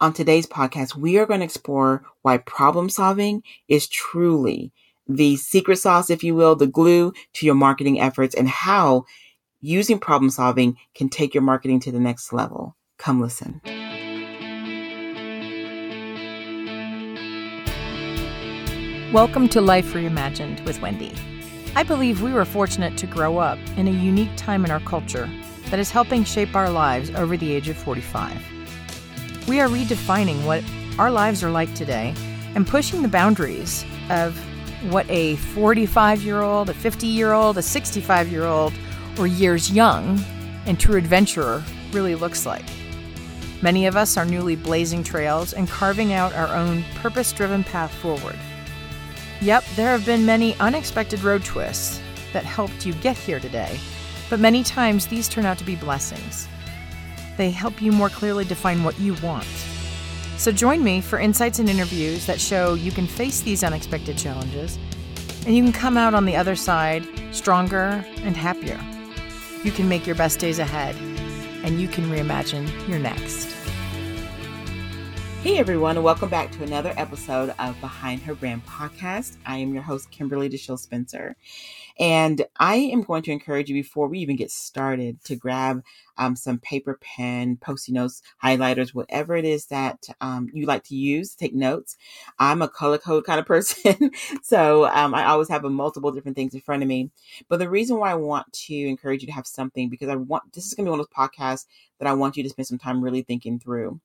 on today's podcast, we are going to explore why problem solving is truly the secret sauce, if you will, the glue to your marketing efforts and how using problem solving can take your marketing to the next level. Come listen. Welcome to Life Reimagined with Wendy. I believe we were fortunate to grow up in a unique time in our culture that is helping shape our lives over the age of 45. We are redefining what our lives are like today and pushing the boundaries of what a 45 year old, a 50 year old, a 65 year old, or years young and true adventurer really looks like. Many of us are newly blazing trails and carving out our own purpose driven path forward. Yep, there have been many unexpected road twists that helped you get here today, but many times these turn out to be blessings. They help you more clearly define what you want. So join me for insights and interviews that show you can face these unexpected challenges and you can come out on the other side stronger and happier. You can make your best days ahead and you can reimagine your next. Hey everyone, and welcome back to another episode of Behind Her Brand podcast. I am your host, Kimberly Deshill Spencer. And I am going to encourage you before we even get started to grab um, some paper, pen, post-it notes, highlighters, whatever it is that um, you like to use, to take notes. I'm a color code kind of person, so um, I always have a multiple different things in front of me. But the reason why I want to encourage you to have something because I want this is going to be one of those podcasts that I want you to spend some time really thinking through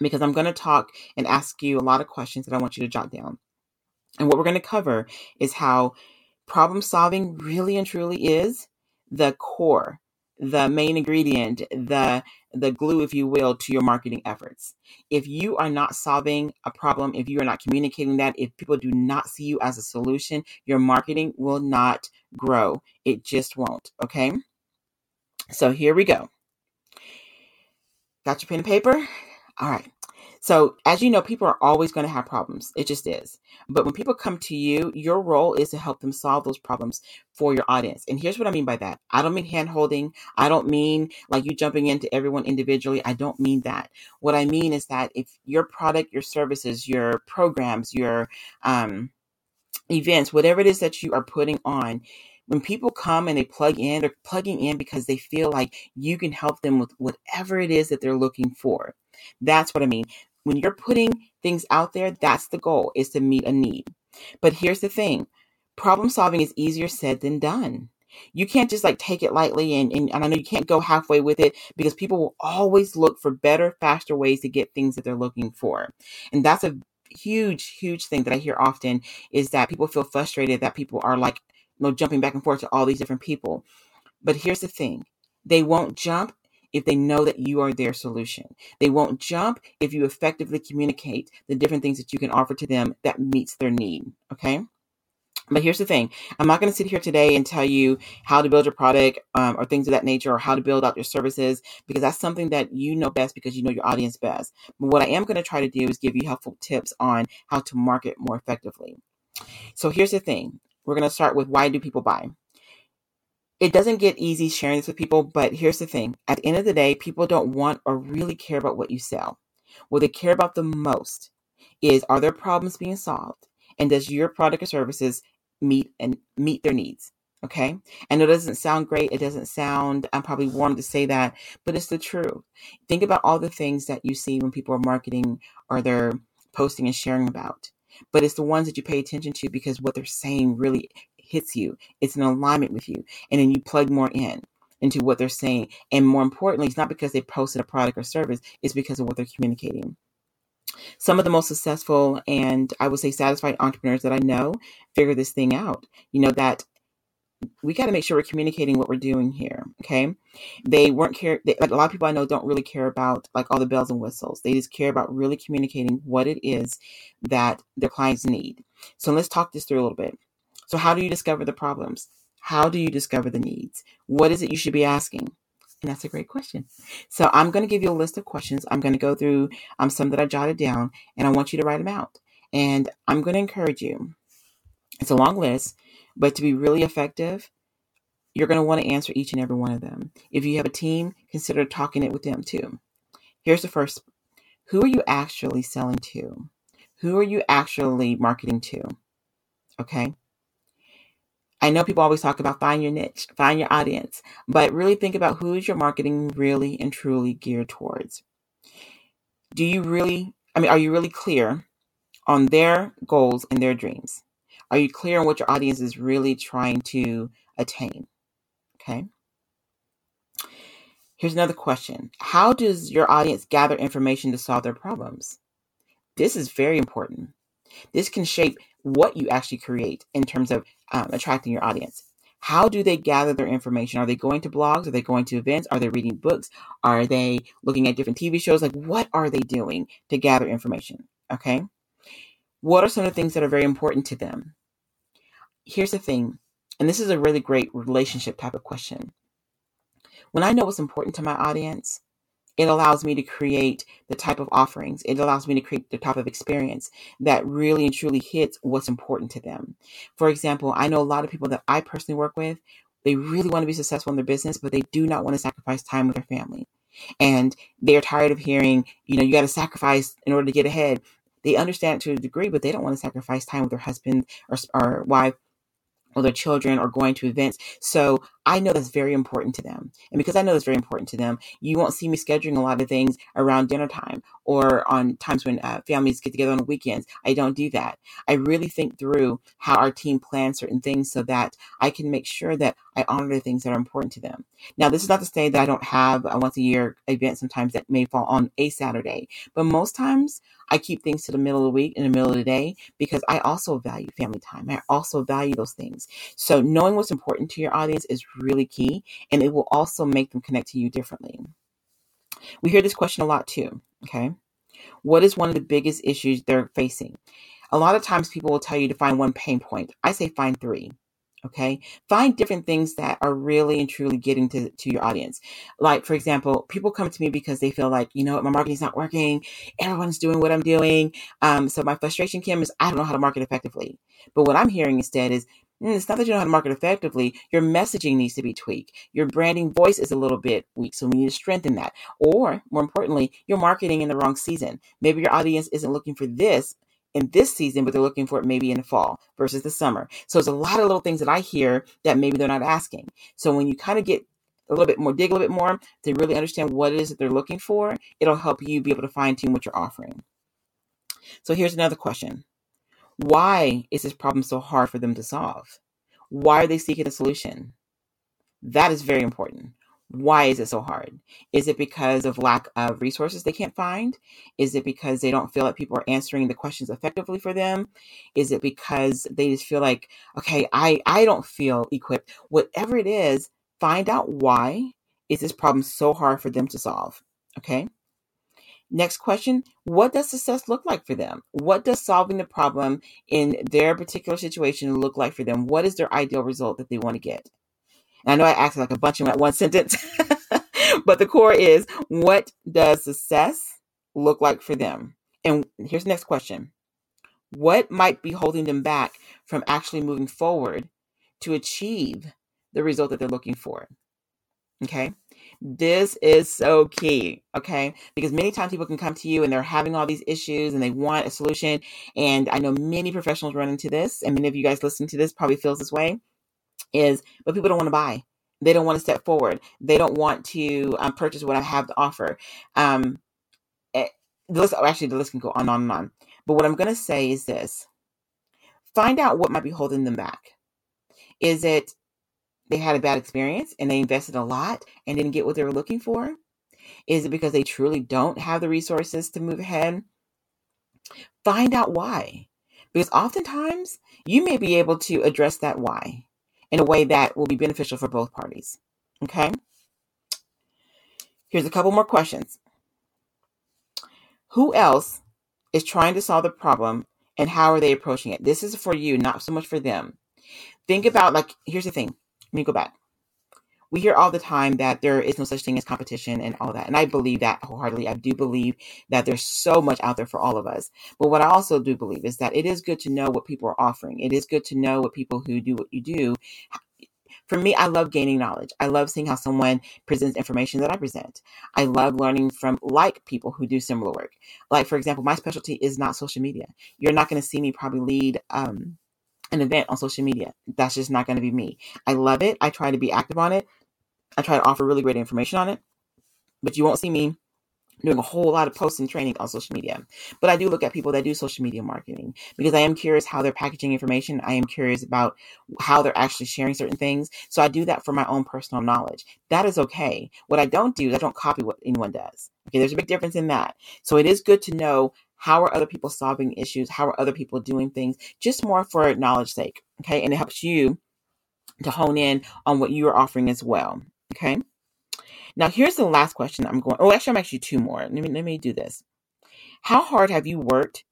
because I'm going to talk and ask you a lot of questions that I want you to jot down. And what we're going to cover is how problem solving really and truly is the core, the main ingredient, the the glue, if you will, to your marketing efforts. If you are not solving a problem, if you are not communicating that, if people do not see you as a solution, your marketing will not grow. It just won't. Okay. So here we go. Got your pen and paper? All right. So, as you know, people are always going to have problems. It just is. But when people come to you, your role is to help them solve those problems for your audience. And here's what I mean by that I don't mean hand holding. I don't mean like you jumping into everyone individually. I don't mean that. What I mean is that if your product, your services, your programs, your um, events, whatever it is that you are putting on, when people come and they plug in, they're plugging in because they feel like you can help them with whatever it is that they're looking for. That's what I mean when you're putting things out there, that's the goal is to meet a need. But here's the thing problem solving is easier said than done. You can't just like take it lightly and, and, and I know you can't go halfway with it because people will always look for better, faster ways to get things that they're looking for. And that's a huge, huge thing that I hear often is that people feel frustrated that people are like, you know, jumping back and forth to all these different people. But here's the thing. They won't jump if they know that you are their solution. They won't jump if you effectively communicate the different things that you can offer to them that meets their need. Okay. But here's the thing I'm not going to sit here today and tell you how to build your product um, or things of that nature or how to build out your services because that's something that you know best because you know your audience best. But what I am going to try to do is give you helpful tips on how to market more effectively. So here's the thing we're going to start with why do people buy? It doesn't get easy sharing this with people, but here's the thing. At the end of the day, people don't want or really care about what you sell. What they care about the most is are their problems being solved? And does your product or services meet and meet their needs? Okay. And it doesn't sound great. It doesn't sound, I'm probably warm to say that, but it's the truth. Think about all the things that you see when people are marketing or they're posting and sharing about. But it's the ones that you pay attention to because what they're saying really hits you. It's in alignment with you. And then you plug more in into what they're saying. And more importantly, it's not because they posted a product or service, it's because of what they're communicating. Some of the most successful and I would say satisfied entrepreneurs that I know figure this thing out. You know, that we got to make sure we're communicating what we're doing here. Okay. They weren't care. They, like a lot of people I know don't really care about like all the bells and whistles. They just care about really communicating what it is that their clients need. So let's talk this through a little bit. So, how do you discover the problems? How do you discover the needs? What is it you should be asking? And that's a great question. So, I'm going to give you a list of questions. I'm going to go through um, some that I jotted down, and I want you to write them out. And I'm going to encourage you. It's a long list, but to be really effective, you're going to want to answer each and every one of them. If you have a team, consider talking it with them too. Here's the first Who are you actually selling to? Who are you actually marketing to? Okay. I know people always talk about find your niche, find your audience, but really think about who is your marketing really and truly geared towards. Do you really, I mean, are you really clear on their goals and their dreams? Are you clear on what your audience is really trying to attain? Okay. Here's another question How does your audience gather information to solve their problems? This is very important. This can shape what you actually create in terms of um, attracting your audience. How do they gather their information? Are they going to blogs? Are they going to events? Are they reading books? Are they looking at different TV shows? Like, what are they doing to gather information? Okay. What are some of the things that are very important to them? Here's the thing, and this is a really great relationship type of question. When I know what's important to my audience, it allows me to create the type of offerings. It allows me to create the type of experience that really and truly hits what's important to them. For example, I know a lot of people that I personally work with, they really want to be successful in their business, but they do not want to sacrifice time with their family. And they're tired of hearing, you know, you got to sacrifice in order to get ahead. They understand to a degree, but they don't want to sacrifice time with their husband or, or wife or their children or going to events. So I know that's very important to them. And because I know that's very important to them, you won't see me scheduling a lot of things around dinner time or on times when uh, families get together on the weekends. I don't do that. I really think through how our team plans certain things so that I can make sure that I honor the things that are important to them. Now, this is not to say that I don't have a once a year event sometimes that may fall on a Saturday, but most times I keep things to the middle of the week in the middle of the day because I also value family time. I also value those things. So knowing what's important to your audience is really key and it will also make them connect to you differently. We hear this question a lot too. Okay. What is one of the biggest issues they're facing? A lot of times people will tell you to find one pain point. I say find three. Okay. Find different things that are really and truly getting to, to your audience. Like, for example, people come to me because they feel like, you know what, my marketing's not working. Everyone's doing what I'm doing. Um, so my frustration, Kim, is I don't know how to market effectively. But what I'm hearing instead is, Mm, it's not that you don't know how to market effectively. Your messaging needs to be tweaked. Your branding voice is a little bit weak, so we need to strengthen that. Or, more importantly, you're marketing in the wrong season. Maybe your audience isn't looking for this, in this season, but they're looking for it maybe in the fall versus the summer. So there's a lot of little things that I hear that maybe they're not asking. So when you kind of get a little bit more, dig a little bit more to really understand what it is that they're looking for, it'll help you be able to fine tune what you're offering. So here's another question Why is this problem so hard for them to solve? Why are they seeking a solution? That is very important. Why is it so hard? Is it because of lack of resources they can't find? Is it because they don't feel like people are answering the questions effectively for them? Is it because they just feel like, okay, I, I don't feel equipped? Whatever it is, find out why is this problem so hard for them to solve? Okay. Next question What does success look like for them? What does solving the problem in their particular situation look like for them? What is their ideal result that they want to get? And I know I asked like a bunch in that one sentence, but the core is what does success look like for them? And here's the next question What might be holding them back from actually moving forward to achieve the result that they're looking for? Okay. This is so key, okay? Because many times people can come to you and they're having all these issues and they want a solution. And I know many professionals run into this, and many of you guys listening to this probably feels this way is, but people don't want to buy. They don't want to step forward. They don't want to um, purchase what I have to offer. Um, it, eh, the list, actually, the list can go on and on and on. But what I'm going to say is this find out what might be holding them back. Is it they had a bad experience and they invested a lot and didn't get what they were looking for? Is it because they truly don't have the resources to move ahead? Find out why. Because oftentimes you may be able to address that why in a way that will be beneficial for both parties. Okay? Here's a couple more questions. Who else is trying to solve the problem and how are they approaching it? This is for you, not so much for them. Think about, like, here's the thing. Let me go back. We hear all the time that there is no such thing as competition and all that. And I believe that wholeheartedly. I do believe that there's so much out there for all of us. But what I also do believe is that it is good to know what people are offering. It is good to know what people who do what you do for me, I love gaining knowledge. I love seeing how someone presents information that I present. I love learning from like people who do similar work. Like, for example, my specialty is not social media. You're not going to see me probably lead um, an event on social media. That's just not going to be me. I love it. I try to be active on it. I try to offer really great information on it. But you won't see me doing a whole lot of posts and training on social media. But I do look at people that do social media marketing because I am curious how they're packaging information. I am curious about how they're actually sharing certain things. So I do that for my own personal knowledge. That is okay. What I don't do is I don't copy what anyone does. Okay, there's a big difference in that. So it is good to know how are other people solving issues? How are other people doing things? Just more for knowledge sake. Okay, and it helps you to hone in on what you are offering as well. Okay. Now, here's the last question I'm going. Oh, actually, I'm actually two more. Let me let me do this. How hard have you worked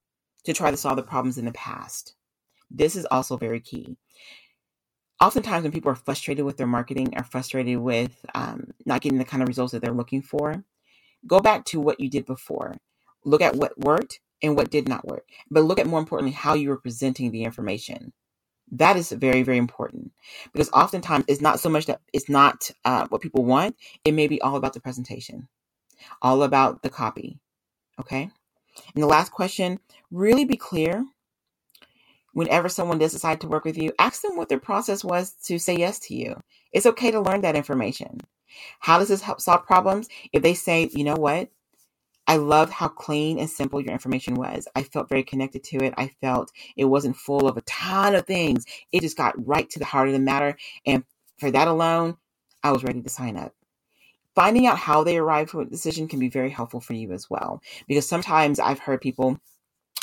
to try to solve the problems in the past? This is also very key. Oftentimes, when people are frustrated with their marketing, are frustrated with um, not getting the kind of results that they're looking for, go back to what you did before. Look at what worked and what did not work. But look at more importantly how you were presenting the information. That is very, very important because oftentimes it's not so much that it's not uh, what people want. It may be all about the presentation, all about the copy. Okay. And the last question really be clear whenever someone does decide to work with you, ask them what their process was to say yes to you. It's okay to learn that information. How does this help solve problems? If they say, you know what, I loved how clean and simple your information was. I felt very connected to it. I felt it wasn't full of a ton of things. It just got right to the heart of the matter. And for that alone, I was ready to sign up. Finding out how they arrived to a decision can be very helpful for you as well. Because sometimes I've heard people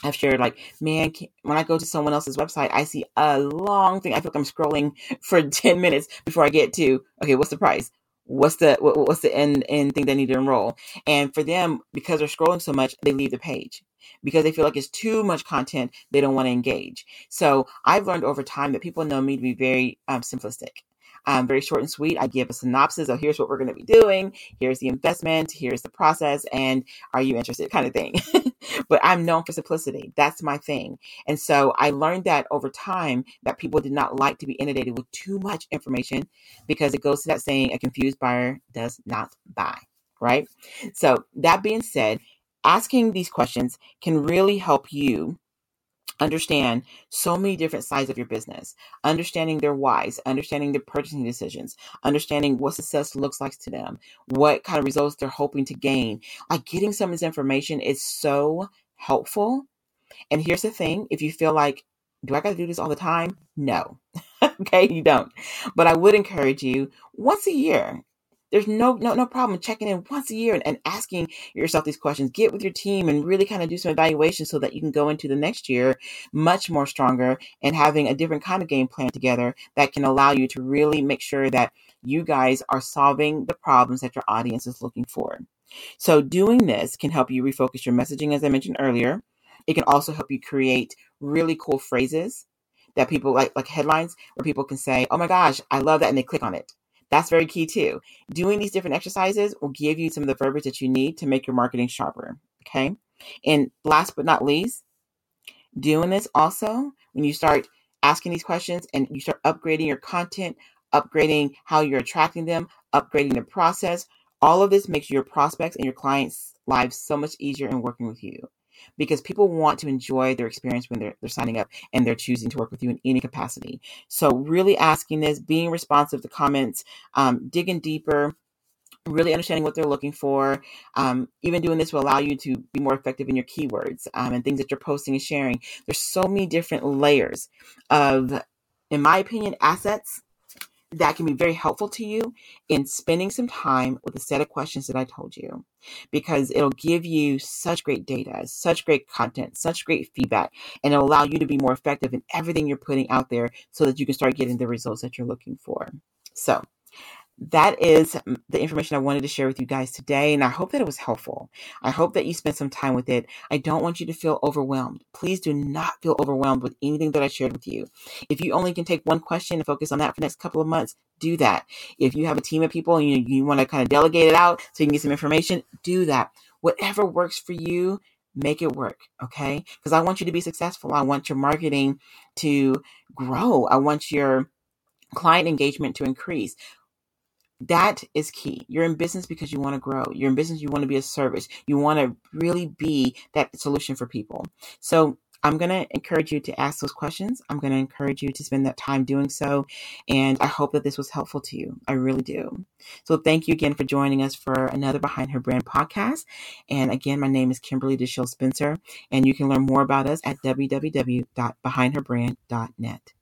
I've shared like, man, when I go to someone else's website, I see a long thing. I feel like I'm scrolling for 10 minutes before I get to, okay, what's the price? What's the what's the end end thing they need to enroll? And for them because they're scrolling so much they leave the page because they feel like it's too much content they don't want to engage. So i've learned over time that people know me to be very um, simplistic um, very short and sweet. I give a synopsis of here's what we're going to be doing, here's the investment, here's the process, and are you interested kind of thing. but I'm known for simplicity. That's my thing. And so I learned that over time that people did not like to be inundated with too much information because it goes to that saying a confused buyer does not buy, right? So that being said, asking these questions can really help you understand so many different sides of your business, understanding their whys, understanding their purchasing decisions, understanding what success looks like to them, what kind of results they're hoping to gain. Like getting some of this information is so helpful. And here's the thing if you feel like, do I got to do this all the time? No. okay, you don't. But I would encourage you once a year, there's no no no problem checking in once a year and, and, asking yourself these questions. Get with your team and really kind of do some evaluation so that you can go into the next year much more stronger and having a different kind of game plan together that can allow you to really make sure that you guys are solving the problems that your audience is looking for. So doing this can help you refocus your messaging as i mentioned earlier. It can also help you create really cool phrases that people like like headlines where people can say oh my gosh i love that and they click on it that's very key too. Doing these different exercises will give you some of the verbiage that you need to make your marketing sharper. Okay. And last but not least, doing this also when you start asking these questions and you start upgrading your content, upgrading how you're attracting them, upgrading the process, all of this makes your prospects and your clients' lives so much easier in working with you because people want to enjoy their experience when they're, they're signing up and they're choosing to work with you in any capacity. So, really asking this, being responsive to comments, um, digging deeper, really understanding what they're looking for. Um, even doing this will allow you to be more effective in your keywords um, and things that you're posting and sharing. There's so many different layers of, in my opinion, assets that can be very helpful to you in spending some time with a set of questions that I told you because it'll give you such great data, such great content, such great feedback, and it'll allow you to be more effective in everything you're putting out there so that you can start getting the results that you're looking for. So, that is the information I wanted to share with you guys today, and I hope that it was helpful. I hope that you spent some time with it. I don't want you to feel overwhelmed. Please do not feel overwhelmed with anything that I shared with you. If you only can take one question and focus on that for the next couple of months, do that. If you have a team of people and you, you want to kind of delegate it out so you can get some information, do that. Whatever works for you, make it work okay because i want you to be successful i want your marketing to grow i want your client engagement to increase. That is key. You're in business because you want to grow. You're in business, you want to be a service. You want to really be that solution for people. So I'm going to encourage you to ask those questions. I'm going to encourage you to spend that time doing so. And I hope that this was helpful to you. I really do. So thank you again for joining us for another Behind Her Brand podcast. And again, my name is Kimberly Deshill Spencer, and you can learn more about us at www.behindherbrand.net.